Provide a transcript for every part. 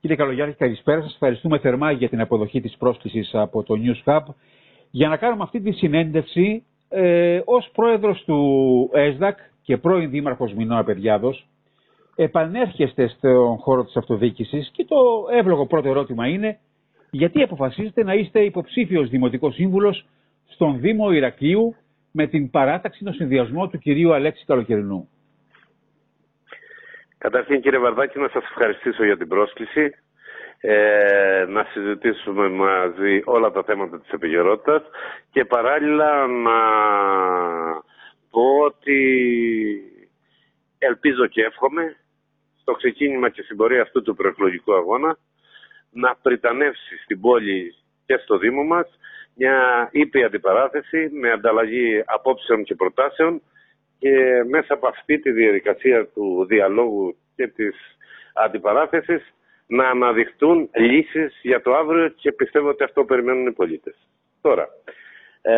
Κύριε Καλογιάννη, καλησπέρα σας. Ευχαριστούμε θερμά για την αποδοχή της πρόσκλησης από το News Hub για να κάνουμε αυτή τη συνέντευξη ε, ως πρόεδρος του ΕΣΔΑΚ και πρώην δήμαρχος Μινώα Παιδιάδος επανέρχεστε στον χώρο της αυτοδιοίκησης και το εύλογο πρώτο ερώτημα είναι γιατί αποφασίζετε να είστε υποψήφιος δημοτικός σύμβουλος στον Δήμο Ηρακλείου με την παράταξη των συνδυασμό του κυρίου Αλέξη Καλοκαιρινού; Καταρχήν κύριε Βαρδάκη να σας ευχαριστήσω για την πρόσκληση ε, να συζητήσουμε μαζί όλα τα θέματα της επικαιρότητας και παράλληλα να πω ότι ελπίζω και εύχομαι στο ξεκίνημα και στην πορεία αυτού του προεκλογικού αγώνα να πριτανεύσει στην πόλη και στο Δήμο μας μια ήπια αντιπαράθεση με ανταλλαγή απόψεων και προτάσεων και μέσα από αυτή τη διαδικασία του διαλόγου και της αντιπαράθεσης να αναδειχτούν λύσεις για το αύριο και πιστεύω ότι αυτό περιμένουν οι πολίτες. Τώρα, ε,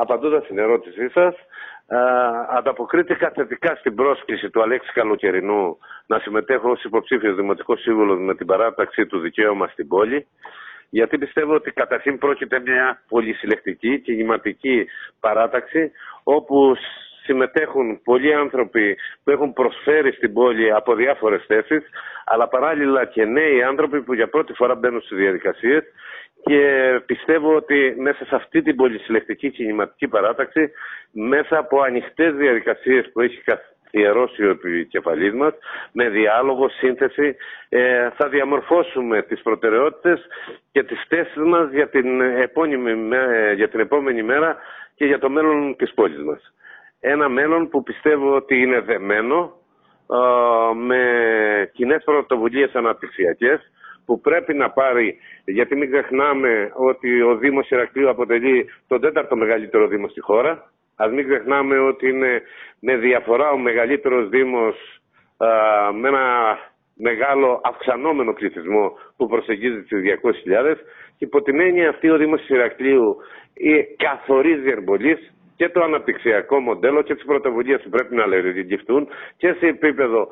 απαντώντας στην ερώτησή σας, ε, ανταποκρίθηκα θετικά στην πρόσκληση του Αλέξη Καλοκαιρινού να συμμετέχω ως υποψήφιος δημοτικός σύμβουλος με την παράταξη του δικαίωμα στην πόλη γιατί πιστεύω ότι καταρχήν πρόκειται μια πολυσυλλεκτική και γηματική παράταξη όπου συμμετέχουν πολλοί άνθρωποι που έχουν προσφέρει στην πόλη από διάφορες θέσεις αλλά παράλληλα και νέοι άνθρωποι που για πρώτη φορά μπαίνουν στις διαδικασίες και πιστεύω ότι μέσα σε αυτή την πολυσυλλεκτική κινηματική παράταξη μέσα από ανοιχτές διαδικασίες που έχει καθιερώσει ο επικεφαλής μας με διάλογο, σύνθεση ε, θα διαμορφώσουμε τις προτεραιότητες και τις θέσεις μας για την, επόμενη, για την επόμενη μέρα και για το μέλλον της πόλης μας. Ένα μέλλον που πιστεύω ότι είναι δεμένο με κοινές πρωτοβουλίες αναπτυξιακές που πρέπει να πάρει, γιατί μην ξεχνάμε ότι ο Δήμος Ηρακλείου αποτελεί τον τέταρτο μεγαλύτερο Δήμο στη χώρα. Α μην ξεχνάμε ότι είναι με διαφορά ο μεγαλύτερος Δήμος με ένα μεγάλο αυξανόμενο πληθυσμό που προσεγγίζει τις 200.000 και υπό την έννοια αυτή ο Δήμος Ηρακλείου καθορίζει ερμπολής και το αναπτυξιακό μοντέλο και τις πρωτοβουλίες που πρέπει να λειτουργηθούν και σε επίπεδο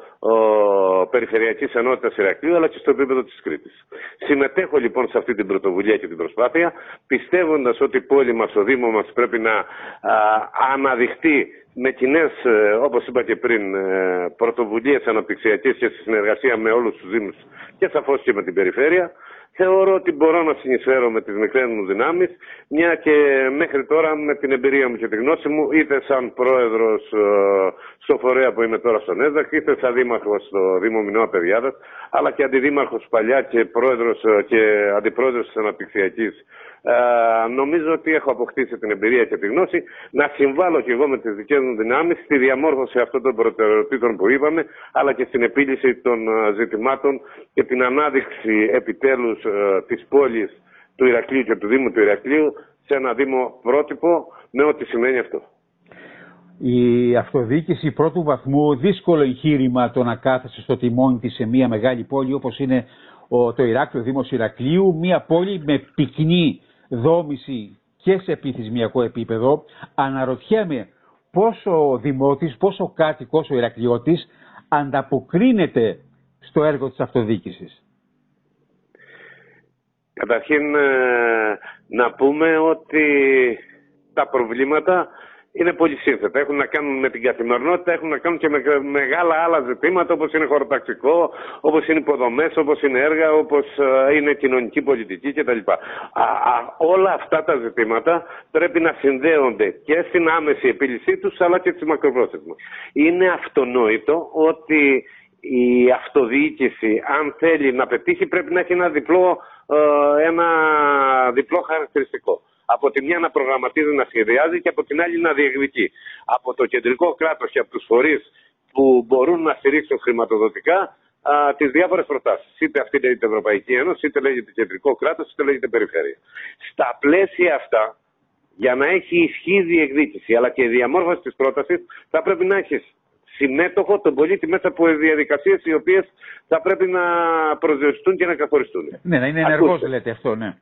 Περιφερειακής Ενότητας Ηρακλείου αλλά και στο επίπεδο της Κρήτης. Συμμετέχω λοιπόν σε αυτή την πρωτοβουλία και την προσπάθεια, πιστεύοντας ότι η πόλη μας, ο Δήμος μας πρέπει να α, αναδειχθεί με κοινές, ε, όπως είπα και πριν, ε, πρωτοβουλίες αναπτυξιακές και στη συνεργασία με όλους τους Δήμους και σαφώς και με την περιφέρεια θεωρώ ότι μπορώ να συνεισφέρω με τις μικρές μου δυνάμεις, μια και μέχρι τώρα με την εμπειρία μου και τη γνώση μου, είτε σαν πρόεδρος ε, στο φορέα που είμαι τώρα στον ΕΔΑΚ, είτε σαν δήμαρχος στο Δήμο Μινώα Παιδιάδας, αλλά και αντιδήμαρχος παλιά και, πρόεδρος, ε, και αντιπρόεδρος της Αναπτυξιακής. Ε, νομίζω ότι έχω αποκτήσει την εμπειρία και τη γνώση. Να συμβάλλω και εγώ με τις δικές μου δυνάμεις στη διαμόρφωση αυτών των προτεραιοτήτων που είπαμε, αλλά και στην επίλυση των ε, ζητημάτων και την ανάδειξη επιτέλους ε, της πόλης του Ηρακλείου και του Δήμου του Ηρακλείου σε ένα Δήμο πρότυπο με ό,τι σημαίνει αυτό. Η αυτοδιοίκηση πρώτου βαθμού, δύσκολο εγχείρημα το να κάθεσαι στο τιμόνι της σε μια μεγάλη πόλη όπως είναι το Ηράκλειο Δήμος Ηρακλείου, μια πόλη με πυκνή δόμηση και σε πληθυσμιακό επίπεδο, αναρωτιέμαι πόσο ο Δημότης, πόσο κάτοικος, ο Ηρακλειώτης ανταποκρίνεται στο έργο της αυτοδιοίκησης. Καταρχήν ε, να πούμε ότι τα προβλήματα είναι πολύ σύνθετα. Έχουν να κάνουν με την καθημερινότητα, έχουν να κάνουν και με μεγάλα άλλα ζητήματα όπως είναι χωροταξικό, όπως είναι υποδομές, όπως είναι έργα, όπως ε, είναι κοινωνική πολιτική κτλ. όλα αυτά τα ζητήματα πρέπει να συνδέονται και στην άμεση επίλυσή τους αλλά και στη μακροπρόθεσμα. Είναι αυτονόητο ότι η αυτοδιοίκηση, αν θέλει να πετύχει, πρέπει να έχει ένα διπλό, ε, ένα διπλό χαρακτηριστικό από τη μια να προγραμματίζει, να σχεδιάζει και από την άλλη να διεκδικεί. Από το κεντρικό κράτος και από τους φορείς που μπορούν να στηρίξουν χρηματοδοτικά τις διάφορες προτάσεις. Είτε αυτή λέγεται Ευρωπαϊκή Ένωση, είτε λέγεται κεντρικό κράτος, είτε λέγεται περιφέρεια. Στα πλαίσια αυτά, για να έχει ισχύ διεκδίκηση αλλά και η διαμόρφωση της πρότασης, θα πρέπει να έχεις συμμέτοχο τον πολίτη μέσα από διαδικασίες οι οποίες θα πρέπει να προσδιοριστούν και να καθοριστούν. Ναι, να είναι ενεργός, λέτε αυτό, ναι.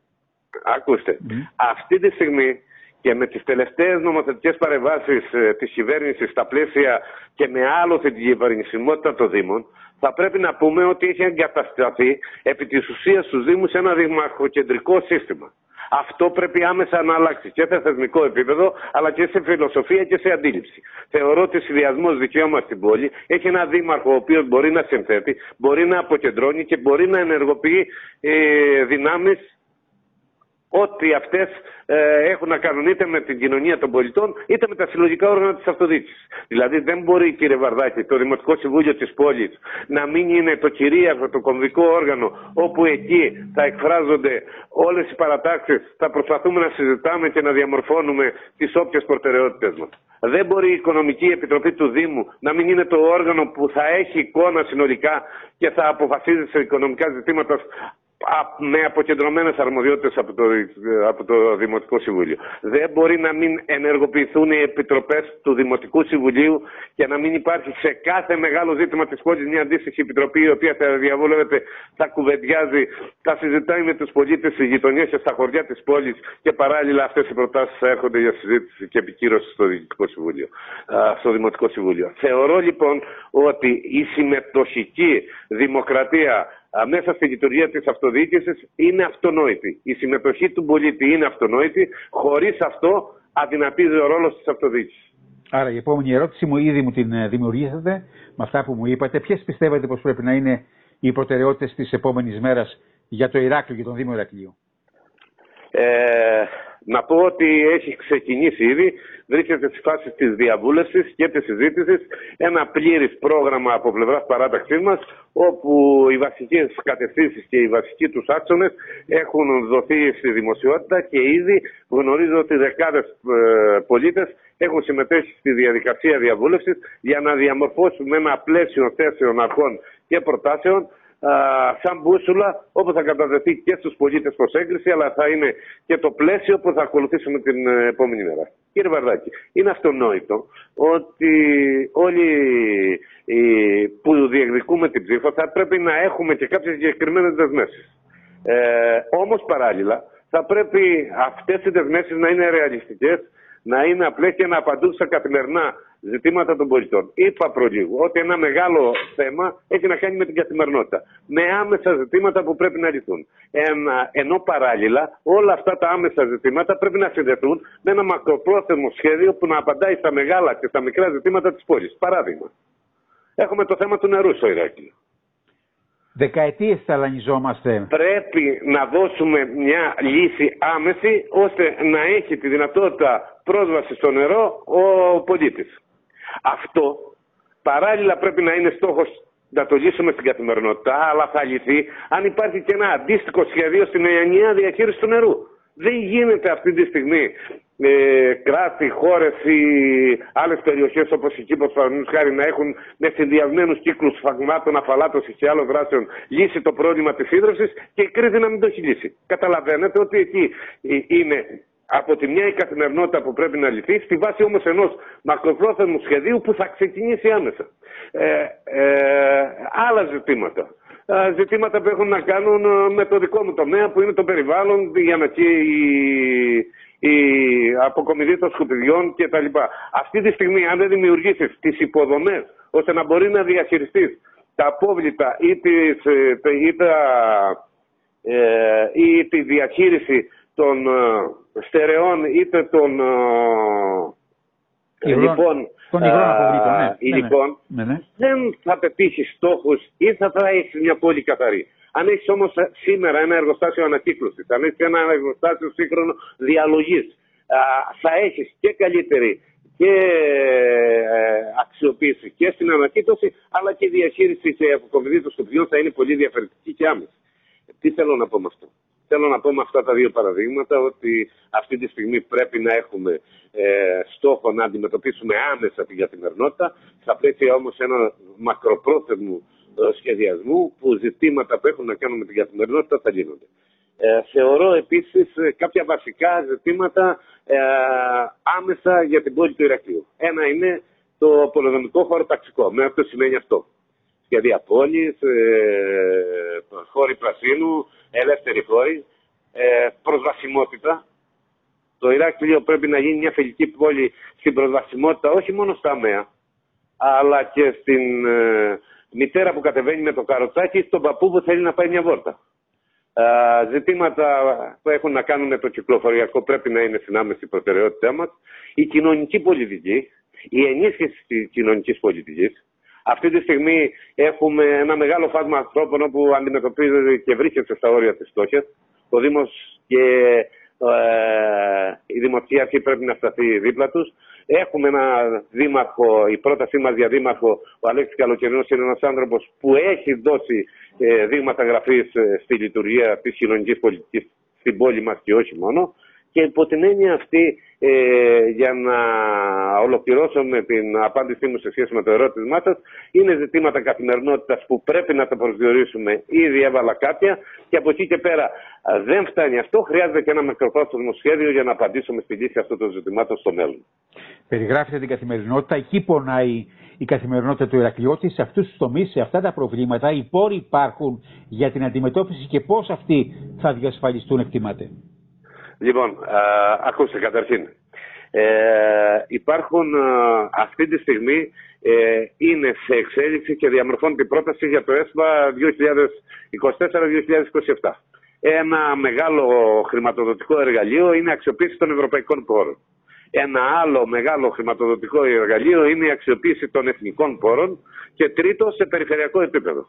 Ακούστε, αυτή τη στιγμή και με τις τελευταίες νομοθετικές παρεμβάσεις ε, της κυβέρνησης στα πλαίσια και με άλοθη την κυβερνησιμότητα των Δήμων, θα πρέπει να πούμε ότι έχει εγκατασταθεί επί της ουσίας στους Δήμους ένα δημαρχοκεντρικό σύστημα. Αυτό πρέπει άμεσα να αλλάξει και σε θεσμικό επίπεδο, αλλά και σε φιλοσοφία και σε αντίληψη. Θεωρώ ότι συνδυασμός δικαίωμα στην πόλη έχει ένα δήμαρχο ο οποίος μπορεί να συνθέτει, μπορεί να αποκεντρώνει και μπορεί να ενεργοποιεί ε, δυνάμεις ό,τι αυτές ε, έχουν να κάνουν είτε με την κοινωνία των πολιτών είτε με τα συλλογικά όργανα της αυτοδιοίκησης. Δηλαδή δεν μπορεί κύριε Βαρδάκη το Δημοτικό Συμβούλιο της πόλης να μην είναι το κυρίαρχο, το κομβικό όργανο όπου εκεί θα εκφράζονται όλες οι παρατάξεις, θα προσπαθούμε να συζητάμε και να διαμορφώνουμε τις όποιες προτεραιότητες μας. Δεν μπορεί η Οικονομική Επιτροπή του Δήμου να μην είναι το όργανο που θα έχει εικόνα συνολικά και θα αποφασίζει σε οικονομικά ζητήματα με αποκεντρωμένες αρμοδιότητες από το, από το Δημοτικό Συμβούλιο. Δεν μπορεί να μην ενεργοποιηθούν οι επιτροπές του Δημοτικού Συμβουλίου και να μην υπάρχει σε κάθε μεγάλο ζήτημα της πόλης μια αντίστοιχη επιτροπή η οποία θα διαβούλευεται, θα κουβεντιάζει, θα συζητάει με τους πολίτες στι γειτονιές και στα χωριά της πόλης και παράλληλα αυτές οι προτάσεις θα έρχονται για συζήτηση και επικύρωση στο Δημοτικό Συμβούλιο. Στο Δημοτικό Συμβούλιο. Θεωρώ λοιπόν ότι η συμμετοχική δημοκρατία μέσα στη λειτουργία της αυτοδιοίκησης είναι αυτονόητη. Η συμμετοχή του πολίτη είναι αυτονόητη, χωρίς αυτό αδυνατίζει ο ρόλος της αυτοδιοίκησης. Άρα η επόμενη ερώτηση μου ήδη μου την ε, δημιουργήσατε με αυτά που μου είπατε. Ποιες πιστεύετε πως πρέπει να είναι οι προτεραιότητες της επόμενης μέρας για το Ηράκλειο, για τον Δήμο Ηρακλείου; Ε, να πω ότι έχει ξεκινήσει ήδη, βρίσκεται στη φάση της διαβούλευσης και της συζήτησης ένα πλήρης πρόγραμμα από πλευράς παράταξής μας όπου οι βασικές κατευθύνσεις και οι βασικοί τους άξονες έχουν δοθεί στη δημοσιότητα και ήδη γνωρίζω ότι δεκάδες ε, πολίτες έχουν συμμετέχει στη διαδικασία διαβούλευσης για να διαμορφώσουμε ένα πλαίσιο θέσεων αρχών και προτάσεων σαν μπούσουλα όπου θα καταδεθεί και στους πολίτες προς έγκριση αλλά θα είναι και το πλαίσιο που θα ακολουθήσουμε την ε, επόμενη μέρα. Κύριε Βαρδάκη, είναι αυτονόητο ότι όλοι οι που διεκδικούμε την ψήφο θα πρέπει να έχουμε και κάποιες συγκεκριμένες δεσμεύσεις. Ε, όμως παράλληλα θα πρέπει αυτές οι δεσμεύσεις να είναι ρεαλιστικές, να είναι απλές και να απαντούν στα καθημερινά ζητήματα των πολιτών. Είπα προλίγου ότι ένα μεγάλο θέμα έχει να κάνει με την καθημερινότητα. Με άμεσα ζητήματα που πρέπει να λυθούν. Ένα, ενώ παράλληλα όλα αυτά τα άμεσα ζητήματα πρέπει να συνδεθούν με ένα μακροπρόθεσμο σχέδιο που να απαντάει στα μεγάλα και στα μικρά ζητήματα της πόλης. Παράδειγμα, έχουμε το θέμα του νερού στο Ηράκλειο. Δεκαετίες ταλανιζόμαστε. Πρέπει να δώσουμε μια λύση άμεση ώστε να έχει τη δυνατότητα πρόσβαση στο νερό ο πολίτης. Αυτό παράλληλα πρέπει να είναι στόχος να το λύσουμε στην καθημερινότητα, αλλά θα λυθεί αν υπάρχει και ένα αντίστοιχο σχέδιο στην ενιαία διαχείριση του νερού. Δεν γίνεται αυτή τη στιγμή ε, κράτη, χώρες ή άλλες περιοχές όπως η Κύπρος, παραδείγματος χάρη, να έχουν με συνδυασμένους κύκλους φαγμάτων, αφαλάτωση και άλλων δράσεων λύσει το πρόβλημα της ίδρυυση και η κρίση να μην το έχει λύσει. Καταλαβαίνετε ότι εκεί ε, είναι από τη μια η καθημερινότητα που πρέπει να λυθεί, στη βάση όμως ενός μακροπρόθεσμου σχεδίου που θα ξεκινήσει άμεσα. Ε, ε, άλλα ζητήματα. Ε, ζητήματα που έχουν να κάνουν ε, με το δικό μου τομέα που είναι το περιβάλλον, η ανακή, η, η αποκομιδή των σκουπιδιών κτλ. Αυτή τη στιγμή αν δεν δημιουργήσεις τις υποδομές ώστε να μπορεί να διαχειριστείς τα απόβλητα ή, τις, ε, ή, τα, ή τη διαχείριση των στερεών είτε των λοιπόν, των ναι. υλικών, ναι, ναι. δεν θα πετύχει στόχους ή θα, θα έχεις μια πόλη καθαρή. Αν έχεις όμως σήμερα ένα εργοστάσιο ανακύκλωσης, αν έχεις ένα εργοστάσιο σύγχρονο διαλογής, θα έχεις και καλύτερη και ε, αξιοποίηση και στην ανακύκλωση, αλλά και η διαχείριση και αποκομιδή των σκοπιών θα είναι πολύ διαφορετική και άμεση. Τι θέλω να πω με αυτό; Θέλω να πω με αυτά τα δύο παραδείγματα ότι αυτή τη στιγμή πρέπει να έχουμε ε, στόχο να αντιμετωπίσουμε άμεσα την καθημερινότητα, στα πλαίσια όμως ένα μακροπρόθεσμου ε, σχεδιασμού που ζητήματα που έχουν να κάνουν με την καθημερινότητα θα γίνονται. Ε, θεωρώ επίσης ε, κάποια βασικά ζητήματα ε, άμεσα για την πόλη του Ηρακλείου. Ένα είναι το πολυδομικό χώρο ταξικό. Με αυτό σημαίνει αυτό. Σχεδία πόλης, ε, χώροι πρασίνου, ελεύθερη χώρη, ε, προσβασιμότητα. Το Ηράκλειο πρέπει να γίνει μια φιλική πόλη στην προσβασιμότητα όχι μόνο στα ΑΜΕΑ, αλλά και στην ε, μητέρα που κατεβαίνει με το καροτσάκι στον παππού που θέλει να πάει μια βόρτα. ζητήματα που έχουν να κάνουν με το κυκλοφοριακό πρέπει να είναι στην άμεση προτεραιότητά μας. Η κοινωνική πολιτική, η ενίσχυση της κοινωνικής πολιτικής. Αυτή τη στιγμή έχουμε ένα μεγάλο φάσμα ανθρώπων που αντιμετωπίζεται και βρίσκεται στα όρια της φτώχειας. Ο Δήμος και ε, η Δημοτική Αρχή πρέπει να σταθεί δίπλα τους. Έχουμε ένα δήμαρχο, η πρότασή μας για δήμαρχο, ο Αλέξης Καλοκαιρινός είναι ένας άνθρωπος που έχει δώσει ε, δείγματα γραφής ε, στη λειτουργία της κοινωνικής πολιτικής στην πόλη μας και όχι μόνο. Και υπό την έννοια αυτή, ε, για να ολοκληρώσω με την απάντησή μου σε σχέση με το ερώτημά σας, είναι ζητήματα καθημερινότητας που πρέπει να τα προσδιορίσουμε. Ήδη έβαλα κάποια και από εκεί και πέρα δεν φτάνει αυτό. Χρειάζεται και ένα μακροπρόθεσμο σχέδιο για να απαντήσουμε στη λύση αυτών των ζητημάτων στο μέλλον. Περιγράφετε την καθημερινότητα. Εκεί πονάει η καθημερινότητα του Ηρακλειώτη. Σε αυτούς τους τομείς, σε αυτά τα προβλήματα, οι πόροι υπάρχουν για την αντιμετώπιση και πώς αυτοί θα διασφαλιστούν, εκτιμάτε. Λοιπόν, α, ακούστε καταρχήν. Ε, υπάρχουν αυτή τη στιγμή ε, είναι σε εξέλιξη και διαμορφώνει την πρόταση για το ΕΣΠΑ 2024-2027. Ένα μεγάλο χρηματοδοτικό εργαλείο είναι η αξιοποίηση των ευρωπαϊκών πόρων. Ένα άλλο μεγάλο χρηματοδοτικό εργαλείο είναι η αξιοποίηση των εθνικών πόρων και τρίτο σε περιφερειακό επίπεδο.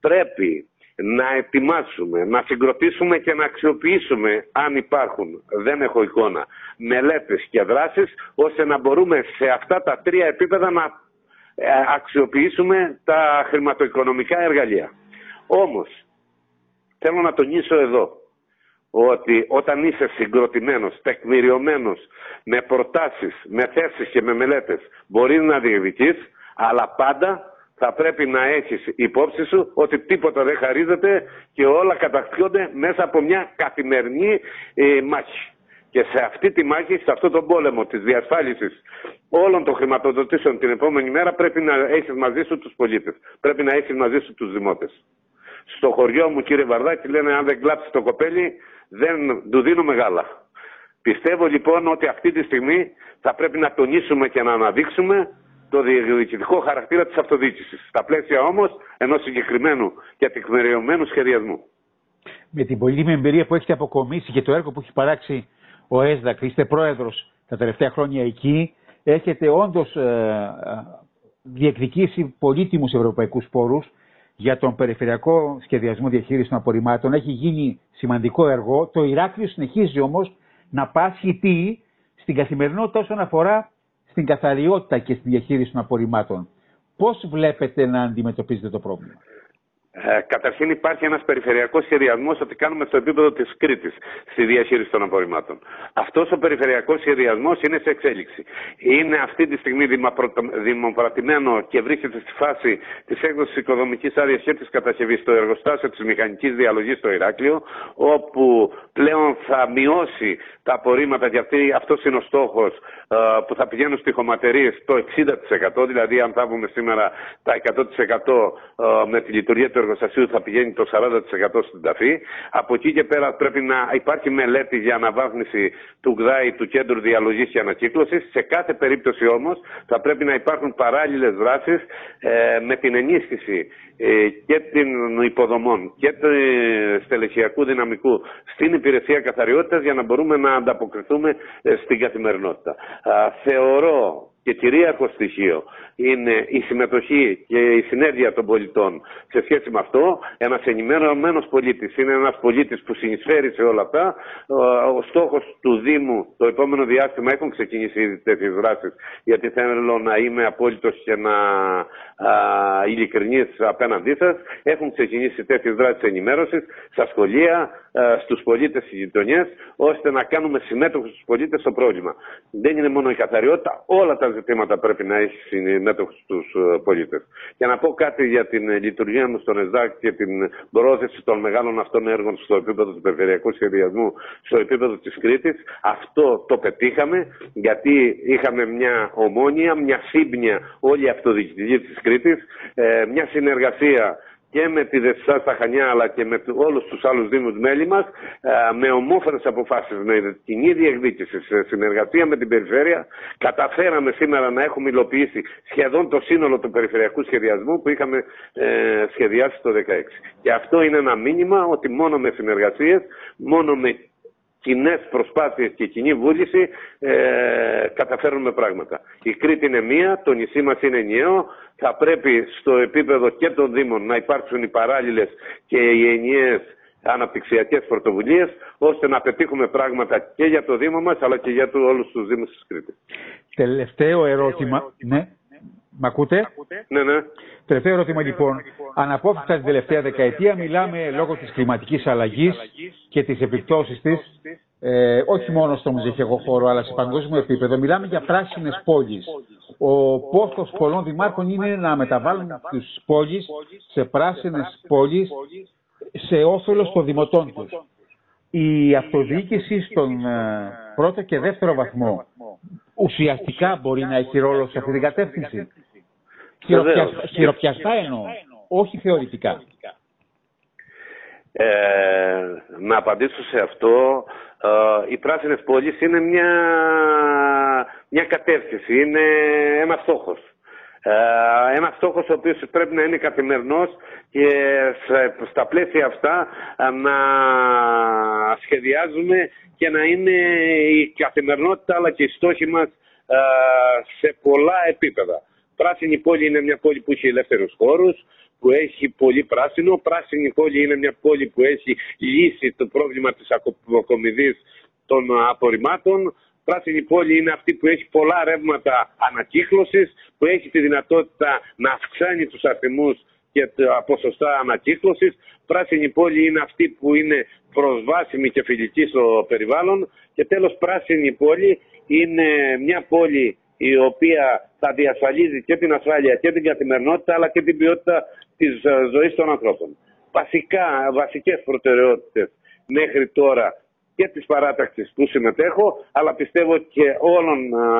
Πρέπει να ετοιμάσουμε, να συγκροτήσουμε και να αξιοποιήσουμε αν υπάρχουν, δεν έχω εικόνα, μελέτες και δράσεις ώστε να μπορούμε σε αυτά τα τρία επίπεδα να ε, αξιοποιήσουμε τα χρηματοοικονομικά εργαλεία. Όμως, θέλω να τονίσω εδώ ότι όταν είσαι συγκροτημένος, τεκμηριωμένος, με προτάσεις, με θέσεις και με μελέτες, μπορείς να διεκδικείς, αλλά πάντα θα πρέπει να έχεις υπόψη σου ότι τίποτα δεν χαρίζεται και όλα κατακτιόνται μέσα από μια καθημερινή ε, μάχη. Και σε αυτή τη μάχη, σε αυτόν τον πόλεμο της διασφάλισης όλων των χρηματοδοτήσεων την επόμενη μέρα πρέπει να έχεις μαζί σου τους πολίτες. Πρέπει να έχεις μαζί σου τους δημότες. Στο χωριό μου κύριε Βαρδάκη λένε αν δεν κλάψεις το κοπέλι δεν του δίνω μεγάλα. Πιστεύω λοιπόν ότι αυτή τη στιγμή θα πρέπει να τονίσουμε και να αναδείξουμε το διοικητικό χαρακτήρα της αυτοδιοίκησης. Στα πλαίσια όμως ενός συγκεκριμένου και ατεκμεριωμένου σχεδιασμού. Με την πολύτιμη εμπειρία που έχετε αποκομίσει και το έργο που έχει παράξει ο ΕΣΔΑΚ, είστε πρόεδρος τα τελευταία χρόνια εκεί, έχετε όντως ε, ε διεκδικήσει πολύτιμους ευρωπαϊκούς πόρους για τον περιφερειακό σχεδιασμό διαχείρισης των απορριμμάτων. Έχει γίνει σημαντικό έργο. Το Ηράκλειο συνεχίζει όμως να πάσχει τι; Στην καθημερινότητα όσον αφορά στην καθαριότητα και στη διαχείριση των απορριμμάτων. Πώς βλέπετε να αντιμετωπίζετε το πρόβλημα; Ε, καταρχήν υπάρχει ένας περιφερειακός σχεδιασμός ότι κάνουμε στο επίπεδο της Κρήτης στη διαχείριση των απορριμμάτων. Αυτός ο περιφερειακός σχεδιασμός είναι σε εξέλιξη. Είναι αυτή τη στιγμή δημοπρατημένο και βρίσκεται στη φάση της έκδοσης οικοδομικής άδειας και της κατασκευής στο εργοστάσιο της μηχανικής διαλογής στο Ηράκλειο, όπου πλέον θα μειώσει τα απορρίμματα γιατί αυτός είναι ο στόχος ε, που θα πηγαίνουν στη χωματερίες το 60%, δηλαδή αν θα βγούμε σήμερα τα 100% ε, με τη λειτουργία του εργοστασίου θα πηγαίνει το 40% στην ταφή. Από εκεί και πέρα πρέπει να υπάρχει μελέτη για αναβάθμιση του ΓΔΑΗ, του Κέντρου Διαλογής και Ανακύκλωσης. Σε κάθε περίπτωση όμως θα πρέπει να υπάρχουν παράλληλες δράσεις ε, με την ενίσχυση ε, και των υποδομών και του στελεχειακού δυναμικού στην υπηρεσία καθαριότητας για να μπορούμε να ανταποκριθούμε ε, στην καθημερινότητα. Θεωρώ και κυρίαρχο στοιχείο είναι η συμμετοχή και η συνέργεια των πολιτών σε σχέση με αυτό. Ένας ενημερωμένος πολίτης είναι ένας πολίτης που συνεισφέρει σε όλα αυτά. Ο στόχος του Δήμου το επόμενο διάστημα έχουν ξεκινήσει ήδη τέτοιες δράσεις, γιατί θέλω να είμαι απόλυτος και να ειλικρινής απέναντί σας. Έχουν ξεκινήσει τέτοιες δράσεις ενημέρωσης στα σχολεία, στους πολίτες στις γειτονιές, ώστε να κάνουμε συμμέτοχους του πολίτες στο πρόβλημα. Δεν είναι μόνο η καθαριότητα, όλα τα ζητήματα πρέπει να έχει συμμέτοχου στους ε, πολίτες. Και να πω κάτι για την ε, λειτουργία μου στον ΕΣΔΑΚ και την πρόθεση των μεγάλων αυτών έργων στο επίπεδο του περιφερειακού σχεδιασμού, στο επίπεδο της Κρήτης. Αυτό το πετύχαμε γιατί είχαμε μια ομόνια, μια σύμπνοια όλη η αυτοδιοικητική της Κρήτης, ε, μια συνεργασία και με τη Δεσσά στα Χανιά αλλά και με όλους τους άλλους δήμους μέλη μας ε, με ομόφωνες αποφάσεις, με κοινή διεκδίκηση σε συνεργασία με την περιφέρεια καταφέραμε σήμερα να έχουμε υλοποιήσει σχεδόν το σύνολο του περιφερειακού σχεδιασμού που είχαμε ε, σχεδιάσει το 2016. Και αυτό είναι ένα μήνυμα ότι μόνο με συνεργασίες, μόνο με κοινές προσπάθειες και κοινή βούληση ε, καταφέρουμε πράγματα. Η Κρήτη είναι μία, το νησί μας είναι ενιαίο. Θα πρέπει στο επίπεδο και των Δήμων να υπάρξουν οι παράλληλες και οι ενιαίες αναπτυξιακές πρωτοβουλίες ώστε να πετύχουμε πράγματα και για το Δήμο μας αλλά και για το, όλους τους Δήμους της Κρήτης. Τελευταίο ερώτημα. Ναι. Μ' ακούτε; Ναι, ναι. Τελευταίο ερώτημα λοιπόν. Αναπόφευκτα την τελευταία δεκαετία μιλάμε λόγω της κλιματικής αλλαγής και τις επιπτώσεις της, ε, όχι μόνο στο μουζεϊκό χώρο αλλά σε παγκόσμιο επίπεδο. Μιλάμε για πράσινες πόλεις. Ο πόθος πολλών δημάρχων είναι να μεταβάλουν τις πόλεις σε πράσινες πόλεις σε όφελος των δημοτών τους. Η αυτοδιοίκηση στον ε, πρώτο και δεύτερο βαθμό ουσιαστικά μπορεί να έχει ρόλο σε αυτή την κατεύθυνση. Χειροπιαστά εννοώ, όχι θεωρητικά. Ε, να απαντήσω σε αυτό. Ε, οι πράσινες πόλεις είναι μια, μια κατεύθυνση, είναι ένα στόχος. Ε, ένας στόχος ο οποίος πρέπει να είναι καθημερινός και στα πλαίσια αυτά ε, να σχεδιάζουμε και να είναι η καθημερινότητα αλλά και οι στόχοι μας ε, σε πολλά επίπεδα. Πράσινη πόλη είναι μια πόλη που έχει ελεύθερους χώρους, που έχει πολύ πράσινο. Πράσινη πόλη είναι μια πόλη που έχει λύσει το πρόβλημα της αποκομιδής των απορριμμάτων. Πράσινη πόλη είναι αυτή που έχει πολλά ρεύματα ανακύκλωσης, που έχει τη δυνατότητα να αυξάνει τους αριθμούς και τα ποσοστά ανακύκλωσης. Πράσινη πόλη είναι αυτή που είναι προσβάσιμη και φιλική στο περιβάλλον. Και τέλος πράσινη πόλη είναι μια πόλη η οποία θα διασφαλίζει και την ασφάλεια και την καθημερινότητα αλλά και την ποιότητα της ε, ζωής των ανθρώπων. Βασικά, βασικές προτεραιότητες μέχρι τώρα και της παράταξης που συμμετέχω αλλά πιστεύω και όλων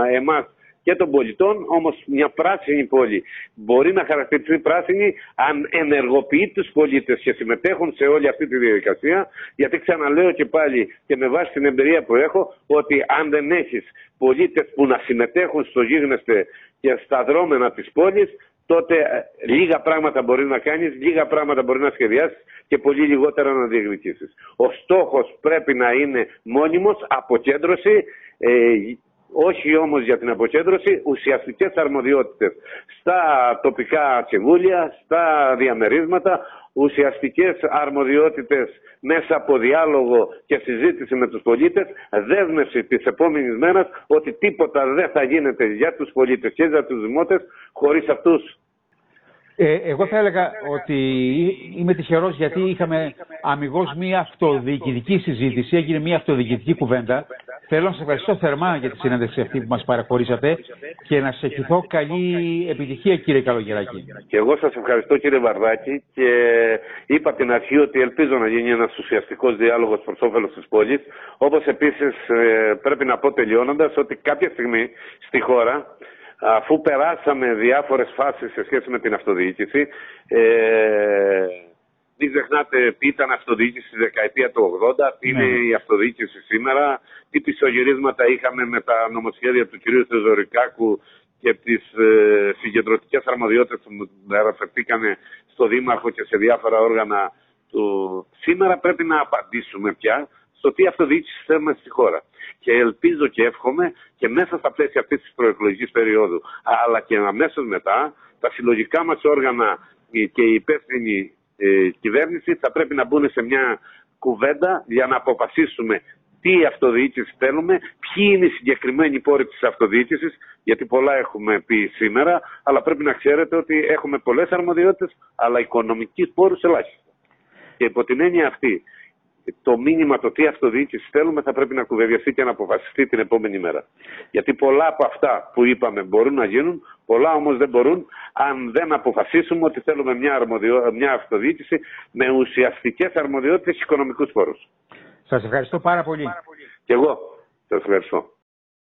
ε, εμάς και των πολιτών, όμως μια πράσινη πόλη μπορεί να χαρακτηριστεί πράσινη αν ενεργοποιεί τους πολίτες και συμμετέχουν σε όλη αυτή τη διαδικασία, γιατί ξαναλέω και πάλι και με βάση την εμπειρία που έχω, ότι αν δεν έχεις πολίτες που να συμμετέχουν στο γίγνεσθε και στα δρόμενα της πόλης, τότε ε, λίγα πράγματα μπορεί να κάνεις, λίγα πράγματα μπορεί να σχεδιάσεις και πολύ λιγότερα να διεκδικήσεις. Ο στόχος πρέπει να είναι μόνιμος, αποκέντρωση, ε, όχι όμως για την αποκέντρωση, ουσιαστικές αρμοδιότητες στα τοπικά συμβούλια, στα διαμερίσματα, ουσιαστικές αρμοδιότητες μέσα από διάλογο και συζήτηση με τους πολίτες, δέσμευση της επόμενης μέρας ότι τίποτα δεν θα γίνεται για τους πολίτες και για τους δημότες χωρίς αυτούς. Ε, εγώ θα έλεγα ότι είμαι τυχερός γιατί είχαμε αμυγός μία αυτοδιοικητική συζήτηση, έγινε μία αυτοδιοικητική κουβέντα Θέλω να σας ευχαριστώ θερμά για τη συνέντευξη αυτή που μας παραχωρήσατε και να σα ευχηθώ καλή επιτυχία, κύριε Καλογεράκη. Και εγώ σας ευχαριστώ, κύριε Βαρδάκη, και είπα την αρχή ότι ελπίζω να γίνει ένας ουσιαστικός διάλογος προς όφελος της πόλης. Όπως επίσης ε, πρέπει να πω τελειώνοντας ότι κάποια στιγμή στη χώρα αφού περάσαμε διάφορες φάσεις σε σχέση με την αυτοδιοίκηση, ε, μην ξεχνάτε τι ήταν αυτοδιοίκηση στη δεκαετία του 80, τι είναι ναι. η αυτοδιοίκηση σήμερα, τι πισωγυρίσματα είχαμε με τα νομοσχέδια του κ. Θεοδωρικάκου και τις ε, συγκεντρωτικές αρμοδιότητες που αναφερθήκαν στο Δήμαρχο και σε διάφορα όργανα του. Σήμερα πρέπει να απαντήσουμε πια στο τι αυτοδιοίκηση θέλουμε στη χώρα. Και ελπίζω και εύχομαι και μέσα στα πλαίσια αυτής της προεκλογικής περίοδου, αλλά και αμέσως μετά, τα συλλογικά μας όργανα και οι υπεύθυνοι ε, κυβέρνηση θα πρέπει να μπουν σε μια κουβέντα για να αποφασίσουμε τι αυτοδιοίκηση θέλουμε, ποιοι είναι οι συγκεκριμένοι πόροι της αυτοδιοίκησης, γιατί πολλά έχουμε πει σήμερα, αλλά πρέπει να ξέρετε ότι έχουμε πολλές αρμοδιότητες, αλλά οικονομικοί πόρους ελάχιστα. Και υπό την έννοια αυτή, το μήνυμα το τι αυτοδιοίκηση θέλουμε θα πρέπει να κουβεντιαστεί και να αποφασιστεί την επόμενη μέρα. Γιατί πολλά από αυτά που είπαμε μπορούν να γίνουν, πολλά όμως δεν μπορούν αν δεν αποφασίσουμε ότι θέλουμε μια, αρμοδιο... μια αυτοδιοίκηση με ουσιαστικές αρμοδιότητες και οικονομικούς πόρους. Σας ευχαριστώ πάρα πολύ. Και εγώ σας ευχαριστώ.